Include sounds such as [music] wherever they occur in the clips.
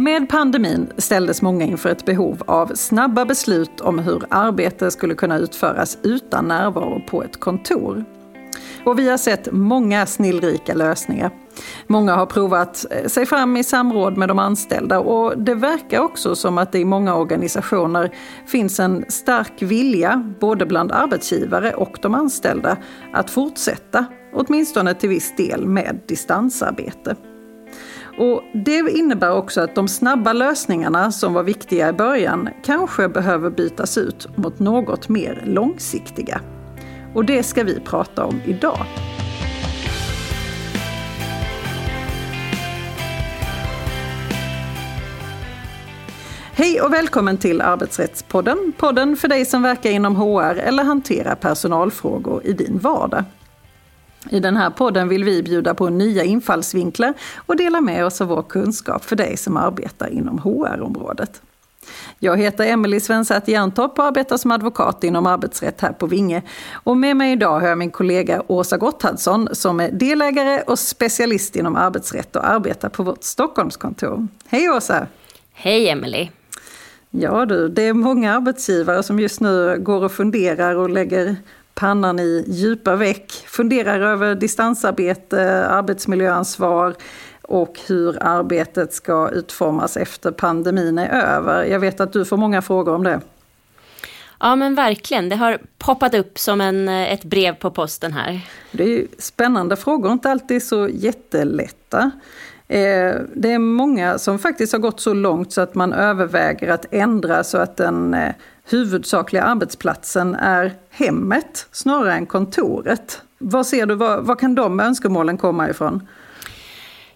Med pandemin ställdes många inför ett behov av snabba beslut om hur arbete skulle kunna utföras utan närvaro på ett kontor. Och vi har sett många snillrika lösningar. Många har provat eh, sig fram i samråd med de anställda och det verkar också som att det i många organisationer finns en stark vilja, både bland arbetsgivare och de anställda, att fortsätta, åtminstone till viss del, med distansarbete. Och det innebär också att de snabba lösningarna som var viktiga i början kanske behöver bytas ut mot något mer långsiktiga. Och det ska vi prata om idag. Hej och välkommen till Arbetsrättspodden. Podden för dig som verkar inom HR eller hanterar personalfrågor i din vardag. I den här podden vill vi bjuda på nya infallsvinklar och dela med oss av vår kunskap för dig som arbetar inom HR-området. Jag heter Emelie Svensäter Jerntorp och arbetar som advokat inom arbetsrätt här på Vinge. Och med mig idag har jag min kollega Åsa Gotthardsson som är delägare och specialist inom arbetsrätt och arbetar på vårt Stockholmskontor. Hej Åsa! Hej Emelie! Ja du, det är många arbetsgivare som just nu går och funderar och lägger pannan i djupa veck, funderar över distansarbete, arbetsmiljöansvar och hur arbetet ska utformas efter pandemin är över. Jag vet att du får många frågor om det. Ja men verkligen, det har poppat upp som en, ett brev på posten här. Det är spännande frågor, inte alltid så jättelätta. Eh, det är många som faktiskt har gått så långt så att man överväger att ändra så att den eh, huvudsakliga arbetsplatsen är hemmet snarare än kontoret. Vad ser du, var, var kan de önskemålen komma ifrån?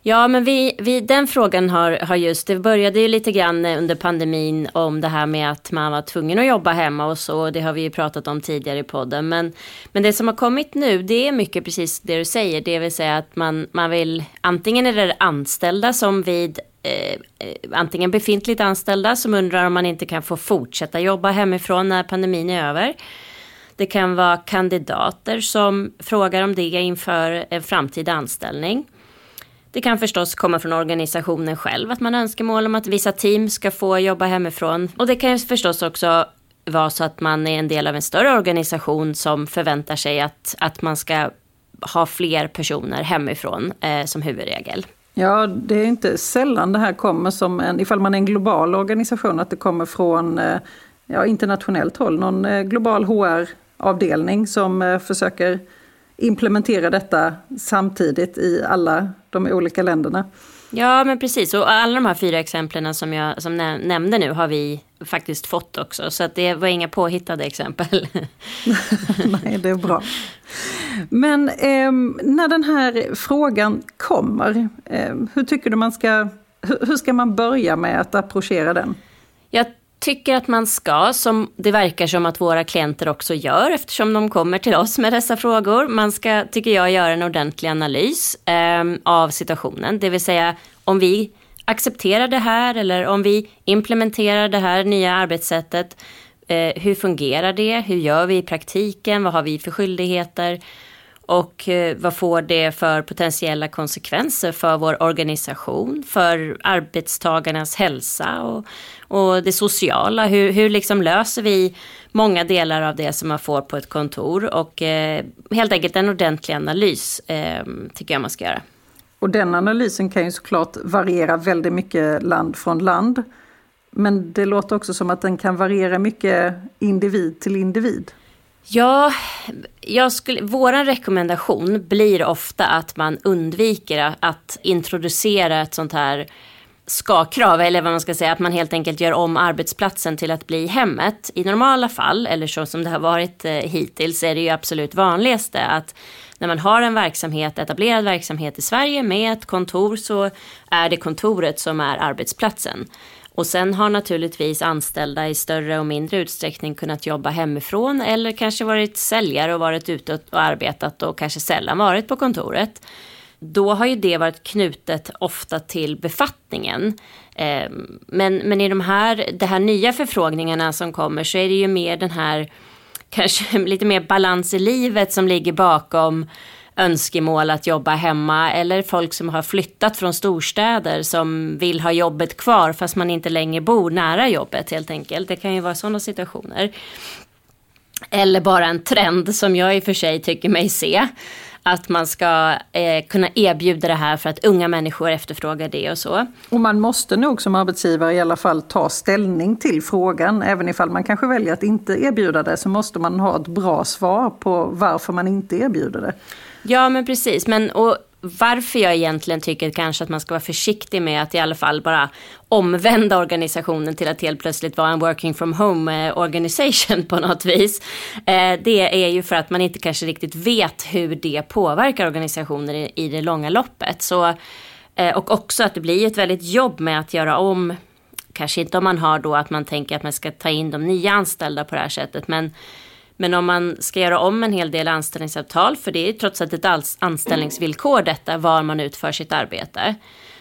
Ja, men vi, vi, den frågan har, har just, det började ju lite grann under pandemin om det här med att man var tvungen att jobba hemma och så. Det har vi ju pratat om tidigare i podden. Men, men det som har kommit nu, det är mycket precis det du säger. Det vill säga att man, man vill, antingen är det anställda som vid Eh, eh, antingen befintligt anställda som undrar om man inte kan få fortsätta jobba hemifrån när pandemin är över. Det kan vara kandidater som frågar om det inför en framtida anställning. Det kan förstås komma från organisationen själv att man har önskemål om att vissa team ska få jobba hemifrån. Och det kan förstås också vara så att man är en del av en större organisation som förväntar sig att, att man ska ha fler personer hemifrån eh, som huvudregel. Ja, det är inte sällan det här kommer som en, ifall man är en global organisation, att det kommer från eh, ja, internationellt håll, någon eh, global HR-avdelning som eh, försöker implementera detta samtidigt i alla de olika länderna. Ja men precis och alla de här fyra exemplen som jag som nämnde nu har vi faktiskt fått också. Så att det var inga påhittade exempel. [laughs] Nej det är bra. Men eh, när den här frågan kommer, eh, hur tycker du man ska, hur, hur ska man börja med att approchera den? Jag tycker att man ska, som det verkar som att våra klienter också gör eftersom de kommer till oss med dessa frågor. Man ska, tycker jag, göra en ordentlig analys eh, av situationen. Det vill säga om vi accepterar det här eller om vi implementerar det här nya arbetssättet. Eh, hur fungerar det? Hur gör vi i praktiken? Vad har vi för skyldigheter? Och eh, vad får det för potentiella konsekvenser för vår organisation, för arbetstagarnas hälsa och, och det sociala? Hur, hur liksom löser vi många delar av det som man får på ett kontor? Och eh, helt enkelt en ordentlig analys eh, tycker jag man ska göra. Och den analysen kan ju såklart variera väldigt mycket land från land. Men det låter också som att den kan variera mycket individ till individ. Ja, jag skulle, våran rekommendation blir ofta att man undviker att introducera ett sånt här ska-krav, eller vad man ska säga, att man helt enkelt gör om arbetsplatsen till att bli hemmet. I normala fall, eller så som det har varit eh, hittills, är det ju absolut vanligaste att när man har en verksamhet, etablerad verksamhet i Sverige med ett kontor så är det kontoret som är arbetsplatsen. Och sen har naturligtvis anställda i större och mindre utsträckning kunnat jobba hemifrån eller kanske varit säljare och varit ute och arbetat och kanske sällan varit på kontoret. Då har ju det varit knutet ofta till befattningen. Eh, men, men i de här, de här nya förfrågningarna som kommer så är det ju mer den här [laughs] kanske lite mer balans i livet som ligger bakom önskemål att jobba hemma eller folk som har flyttat från storstäder som vill ha jobbet kvar fast man inte längre bor nära jobbet helt enkelt. Det kan ju vara sådana situationer. Eller bara en trend som jag i och för sig tycker mig se att man ska eh, kunna erbjuda det här för att unga människor efterfrågar det och så. Och man måste nog som arbetsgivare i alla fall ta ställning till frågan. Även ifall man kanske väljer att inte erbjuda det så måste man ha ett bra svar på varför man inte erbjuder det. Ja men precis, men och varför jag egentligen tycker kanske att man ska vara försiktig med att i alla fall bara omvända organisationen till att helt plötsligt vara en working from home eh, organisation [laughs] på något vis. Eh, det är ju för att man inte kanske riktigt vet hur det påverkar organisationer i det långa loppet. Så, eh, och också att det blir ett väldigt jobb med att göra om Kanske inte om man har då att man tänker att man ska ta in de nya anställda på det här sättet. Men men om man ska göra om en hel del anställningsavtal, för det är trots allt ett anställningsvillkor detta, var man utför sitt arbete,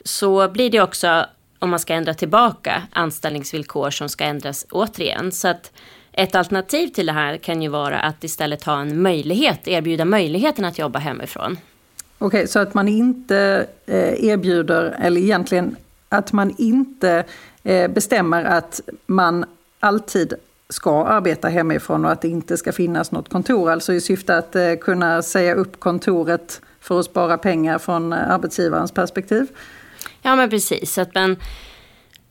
så blir det också, om man ska ändra tillbaka, anställningsvillkor som ska ändras återigen. Så att ett alternativ till det här kan ju vara att istället ha en möjlighet, erbjuda möjligheten att jobba hemifrån. Okej, okay, så att man inte eh, erbjuder, eller egentligen att man inte eh, bestämmer att man alltid ska arbeta hemifrån och att det inte ska finnas något kontor. Alltså i syfte att eh, kunna säga upp kontoret för att spara pengar från eh, arbetsgivarens perspektiv. Ja men precis. Att man,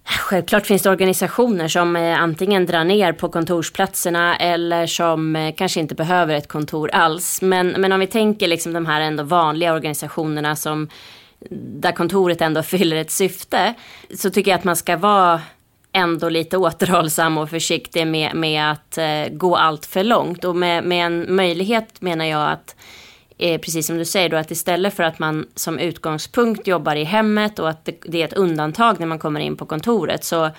självklart finns det organisationer som eh, antingen drar ner på kontorsplatserna eller som kanske inte behöver ett kontor alls. Men, men om vi tänker liksom de här ändå vanliga organisationerna som där kontoret ändå [laughs] fyller ett syfte så tycker jag att man ska vara ändå lite återhållsam och försiktig med, med att eh, gå allt för långt. Och med, med en möjlighet menar jag att, eh, precis som du säger då, att istället för att man som utgångspunkt jobbar i hemmet och att det, det, är ett undantag när man kommer in på kontoret så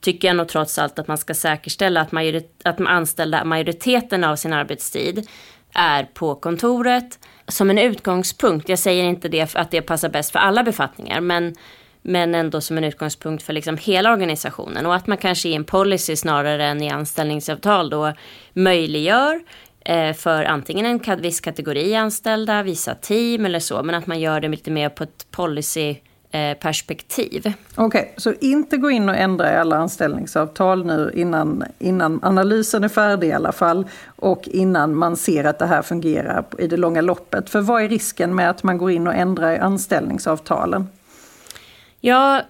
tycker jag nog trots allt att man ska säkerställa att, majorit, att man anställda majoriteten av sin arbetstid är på kontoret som en utgångspunkt. Jag säger inte det för att det passar bäst för alla befattningar, men men ändå som en utgångspunkt för liksom hela organisationen. Och att man kanske i en policy snarare än i anställningsavtal då möjliggör eh, för antingen en viss kategori anställda, vissa team eller så. Men att man gör det lite mer på ett policy eh, perspektiv. Okej, okay, så inte gå in och ändra i alla anställningsavtal nu innan, innan analysen är färdig i alla fall och innan man ser att det här fungerar i det långa loppet. För vad är risken med att man går in och ändrar i anställningsavtalen? Ja,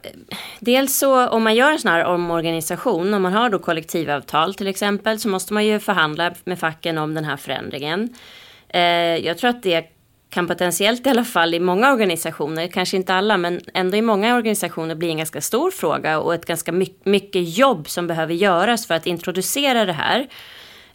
dels så om man gör en sån här omorganisation, om man har då kollektivavtal till exempel, så måste man ju förhandla med facken om den här förändringen. Eh, jag tror att det kan potentiellt i alla fall i många organisationer, kanske inte alla, men ändå i många organisationer bli en ganska stor fråga och ett ganska mycket jobb som behöver göras för att introducera det här.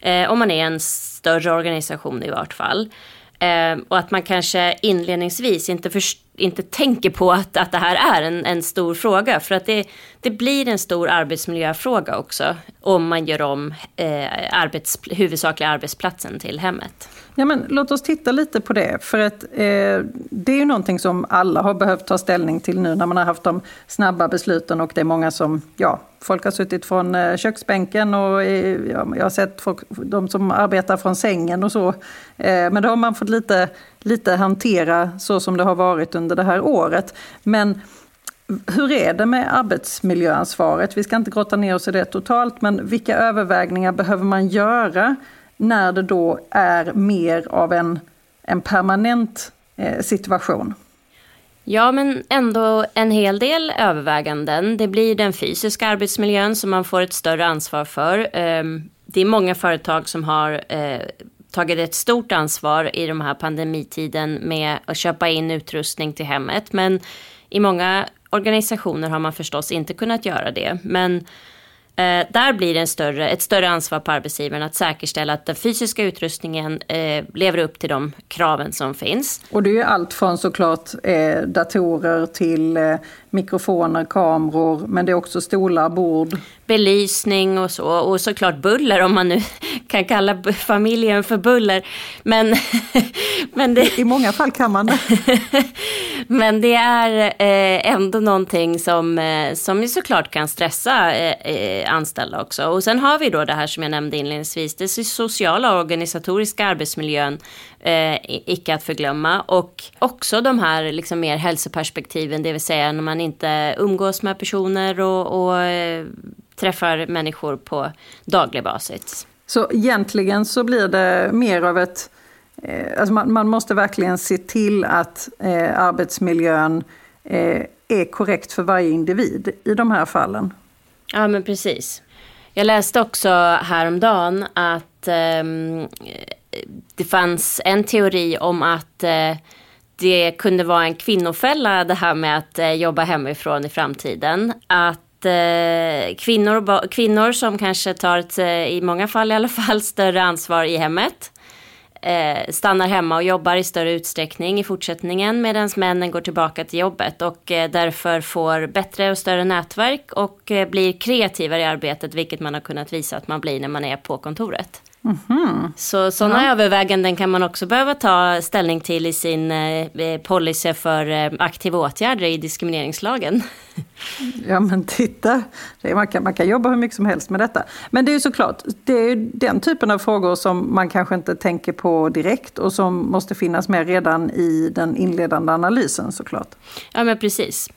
Eh, om man är en större organisation i vart fall. Eh, och att man kanske inledningsvis inte, förstår inte tänker på att, att det här är en, en stor fråga. För att det, det blir en stor arbetsmiljöfråga också. Om man gör om eh, arbets, huvudsakliga arbetsplatsen till hemmet. Ja, men låt oss titta lite på det. För att eh, det är ju någonting som alla har behövt ta ställning till nu när man har haft de snabba besluten och det är många som, ja, folk har suttit från eh, köksbänken och eh, ja, jag har sett folk, de som arbetar från sängen och så. Eh, men det har man fått lite, lite hantera så som det har varit under det här året. Men hur är det med arbetsmiljöansvaret? Vi ska inte grotta ner oss i det totalt, men vilka övervägningar behöver man göra när det då är mer av en, en permanent eh, situation? Ja, men ändå en hel del överväganden. Det blir den fysiska arbetsmiljön som man får ett större ansvar för. Ehm, det är många företag som har eh, tagit ett stort ansvar i de här pandemitiden med att köpa in utrustning till hemmet. Men i många organisationer har man förstås inte kunnat göra det. Men Eh, där blir det en större, ett större ansvar på arbetsgivaren att säkerställa att den fysiska utrustningen eh, lever upp till de kraven som finns. Och det är allt från såklart eh, datorer till eh, mikrofoner, kameror, men det är också stolar, bord. Belysning och så, och såklart buller om man nu [laughs] kan kalla familjen för buller. Men, [laughs] men det... I många fall kan man det. [laughs] men det är eh, ändå någonting som, eh, som såklart kan stressa anställda också. Och sen har vi då det här som jag nämnde inledningsvis, det sociala och organisatoriska arbetsmiljön, eh, icke att förglömma. Och också de här liksom mer hälsoperspektiven, det vill säga när man inte umgås med personer och, och eh, träffar människor på daglig basis. Så egentligen så blir det mer av ett eh, Alltså man, man, måste verkligen se till att eh, arbetsmiljön eh, är korrekt för varje individ i de här fallen. Ja men precis. Jag läste också häromdagen att eh, det fanns en teori om att eh, det kunde vara en kvinnofälla det här med att eh, jobba hemifrån i framtiden. Att eh, kvinnor, kvinnor som kanske tar ett, i många fall i alla fall, större ansvar i hemmet stannar hemma och jobbar i större utsträckning i fortsättningen medan männen går tillbaka till jobbet och därför får bättre och större nätverk och blir kreativare i arbetet vilket man har kunnat visa att man blir när man är på kontoret. Mm-hmm. Så sådana ja. överväganden kan man också behöva ta ställning till i sin eh, policy för eh, aktiva åtgärder i diskrimineringslagen. [laughs] Ja men titta, man kan, man kan jobba hur mycket som helst med detta. Men det är ju såklart, det är den typen av frågor som man kanske inte tänker på direkt och som måste finnas med redan i den inledande analysen såklart. Ja men precis.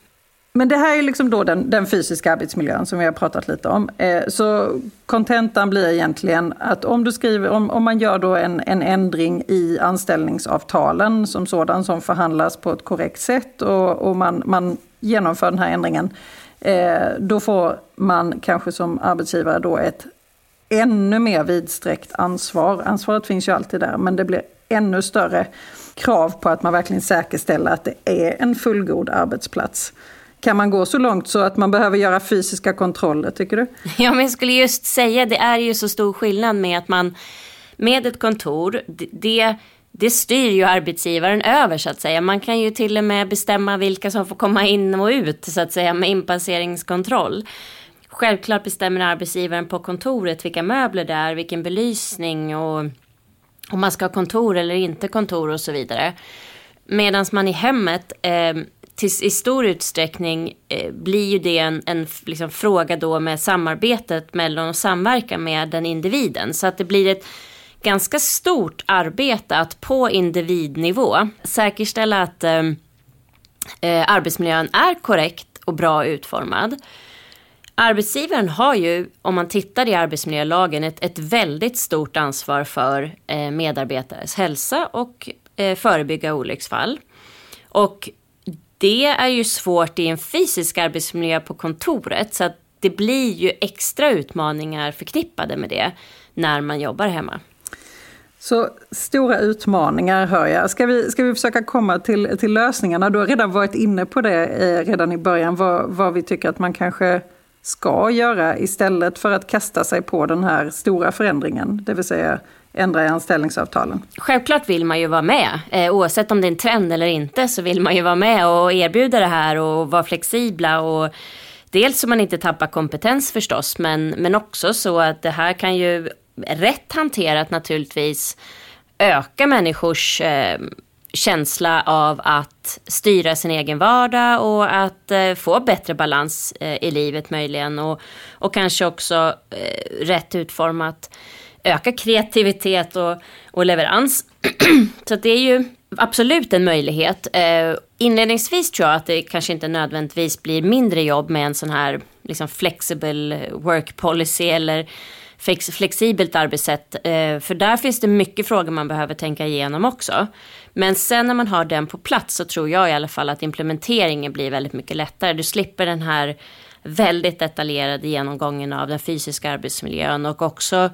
Men det här är liksom då den, den, fysiska arbetsmiljön som vi har pratat lite om. Eh, så kontentan blir egentligen att om, du skriver, om, om man gör då en, en ändring i anställningsavtalen som sådan som förhandlas på ett korrekt sätt och, och man, man genomför den här ändringen. Eh, då får man kanske som arbetsgivare då ett ännu mer vidsträckt ansvar. Ansvaret finns ju alltid där men det blir ännu större krav på att man verkligen säkerställer att det är en fullgod arbetsplats. Kan man gå så långt så att man behöver göra fysiska kontroller, tycker du? [laughs] Ja, men jag skulle just säga, det är ju så stor skillnad med att man med ett kontor, det, det styr ju arbetsgivaren över så att säga. Man kan ju till och med bestämma vilka som får komma in och ut så att säga med inpasseringskontroll. Självklart bestämmer arbetsgivaren på kontoret vilka möbler det är, vilken belysning och om man ska ha kontor eller inte kontor och så vidare. Medan man i hemmet eh, till, i stor utsträckning eh, blir ju det en, en liksom, fråga då med samarbetet mellan och samverkan med den individen. Så att det blir ett ganska stort arbete att på individnivå säkerställa att eh, eh, arbetsmiljön är korrekt och bra utformad. Arbetsgivaren har ju, om man tittar i arbetsmiljölagen, ett, ett väldigt stort ansvar för eh, medarbetares hälsa och eh, förebygga olycksfall. Och det är ju svårt i en fysisk arbetsmiljö på kontoret så att det blir ju extra utmaningar förknippade med det när man jobbar hemma. Så stora utmaningar hör jag. Ska vi, ska vi försöka komma till, till lösningarna? Du har redan varit inne på det eh, redan i början, vad, vad vi tycker att man kanske ska göra istället för att kasta sig på den här stora förändringen, det vill säga ändra i anställningsavtalen. Självklart vill man ju vara med. Eh, oavsett om det är en trend eller inte så vill man ju vara med och erbjuda det här och vara flexibla. Och dels så man inte tappar kompetens förstås men, men också så att det här kan ju rätt hanterat naturligtvis öka människors eh, känsla av att styra sin egen vardag och att eh, få bättre balans eh, i livet möjligen. Och, och kanske också eh, rätt utformat öka kreativitet och, och leverans. [clears throat] så det är ju absolut en möjlighet. Eh, inledningsvis tror jag att det kanske inte nödvändigtvis blir mindre jobb med en sån här liksom flexible work policy eller flexibelt arbetssätt. Eh, för där finns det mycket frågor man behöver tänka igenom också. Men sen när man har den på plats så tror jag i alla fall att implementeringen blir väldigt mycket lättare. Du slipper den här väldigt detaljerade genomgången av den fysiska arbetsmiljön och också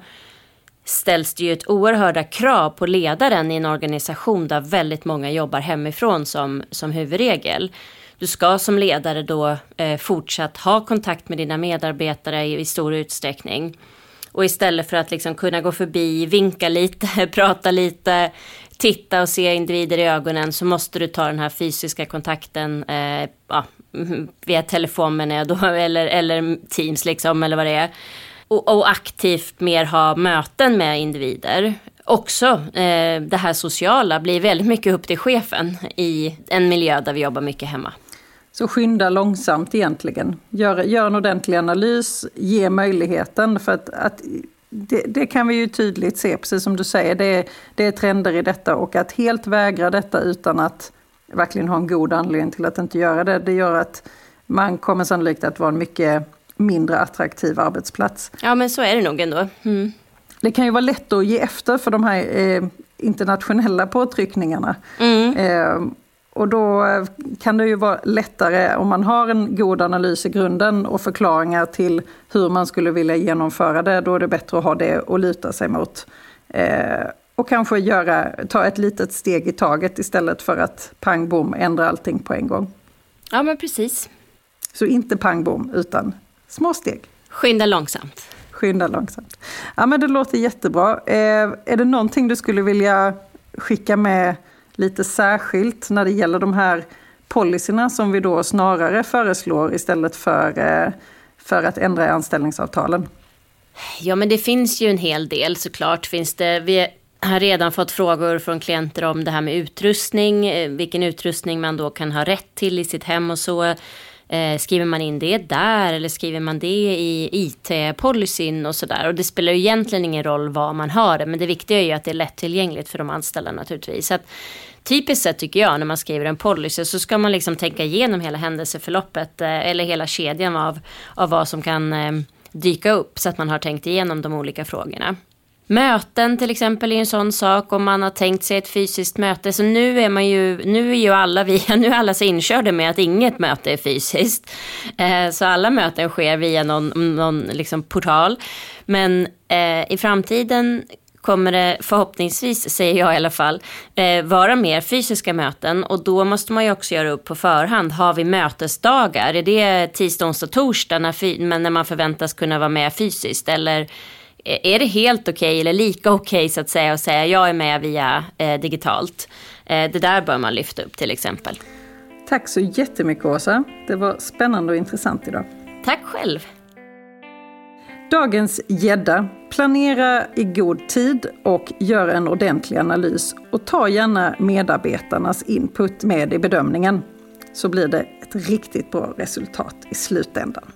ställs det ju ett oerhörda krav på ledaren i en organisation där väldigt många jobbar hemifrån som, som huvudregel. Du ska som ledare då eh, fortsatt ha kontakt med dina medarbetare i, i, stor utsträckning. Och istället för att liksom kunna gå förbi, vinka lite, [laughs] prata lite, titta och se individer i ögonen så måste du ta den här fysiska kontakten eh, ja, [laughs] via telefon då, [laughs] eller, eller Teams liksom, eller vad det är och, och aktivt mer ha möten med individer. Också eh, det här sociala blir väldigt mycket upp till chefen i en miljö där vi jobbar mycket hemma. Så skynda långsamt egentligen. Gör, gör en ordentlig analys, ge möjligheten. För att, att det, det, kan vi ju tydligt se, precis som du säger, det är, det är trender i detta och att helt vägra detta utan att verkligen ha en god anledning till att inte göra det, det gör att man kommer sannolikt att vara en mycket mindre attraktiv arbetsplats. Ja men så är det nog ändå. Mm. Det kan ju vara lätt att ge efter för de här eh, internationella påtryckningarna. Mm. Eh, och då kan det ju vara lättare om man har en god analys i grunden och förklaringar till hur man skulle vilja genomföra det. Då är det bättre att ha det att luta sig mot. Eh, och kanske göra, ta ett litet steg i taget istället för att pang bom ändra allting på en gång. Ja men precis. Så inte pang bom utan små steg. Skynda långsamt. Skynda långsamt. Ja men det låter jättebra. Eh, är det någonting du skulle vilja skicka med lite särskilt när det gäller de här policyerna som vi då snarare föreslår istället för, eh, för att ändra anställningsavtalen? Ja men det finns ju en hel del såklart. Finns det, vi har redan fått frågor från klienter om det här med utrustning, eh, vilken utrustning man då kan ha rätt till i sitt hem och så. Eh, skriver man in det där eller skriver man det i IT-policyn och sådär. Och det spelar ju egentligen ingen roll var man har det, men det viktiga är ju att det är lättillgängligt för de anställda naturligtvis. Så att, typiskt sett tycker jag när man skriver en policy så ska man liksom tänka igenom hela händelseförloppet eh, eller hela kedjan av, av vad som kan eh, dyka upp så att man har tänkt igenom de olika frågorna. Möten till exempel är en sån sak om man har tänkt sig ett fysiskt möte. Så nu är man ju, nu är ju alla [laughs] vi, nu är alla så inkörda med att inget möte är fysiskt. Eh, så alla möten sker via någon, någon liksom portal. Men eh, i framtiden kommer det förhoppningsvis, säger jag i alla fall, eh, vara mer fysiska möten. Och då måste man ju också göra upp på förhand. Har vi mötesdagar? Är det tisdag, onsdag, torsdag när, när man förväntas kunna vara med fysiskt? Eller är det helt okej okay, eller lika okej okay, så att säga att säga jag är med via eh, digitalt. Eh, det där bör man lyfta upp till exempel. Tack så jättemycket Åsa. Det var spännande och intressant idag. Tack själv. Dagens gädda. Planera i god tid och gör en ordentlig analys. Och ta gärna medarbetarnas input med i bedömningen. Så blir det ett riktigt bra resultat i slutändan.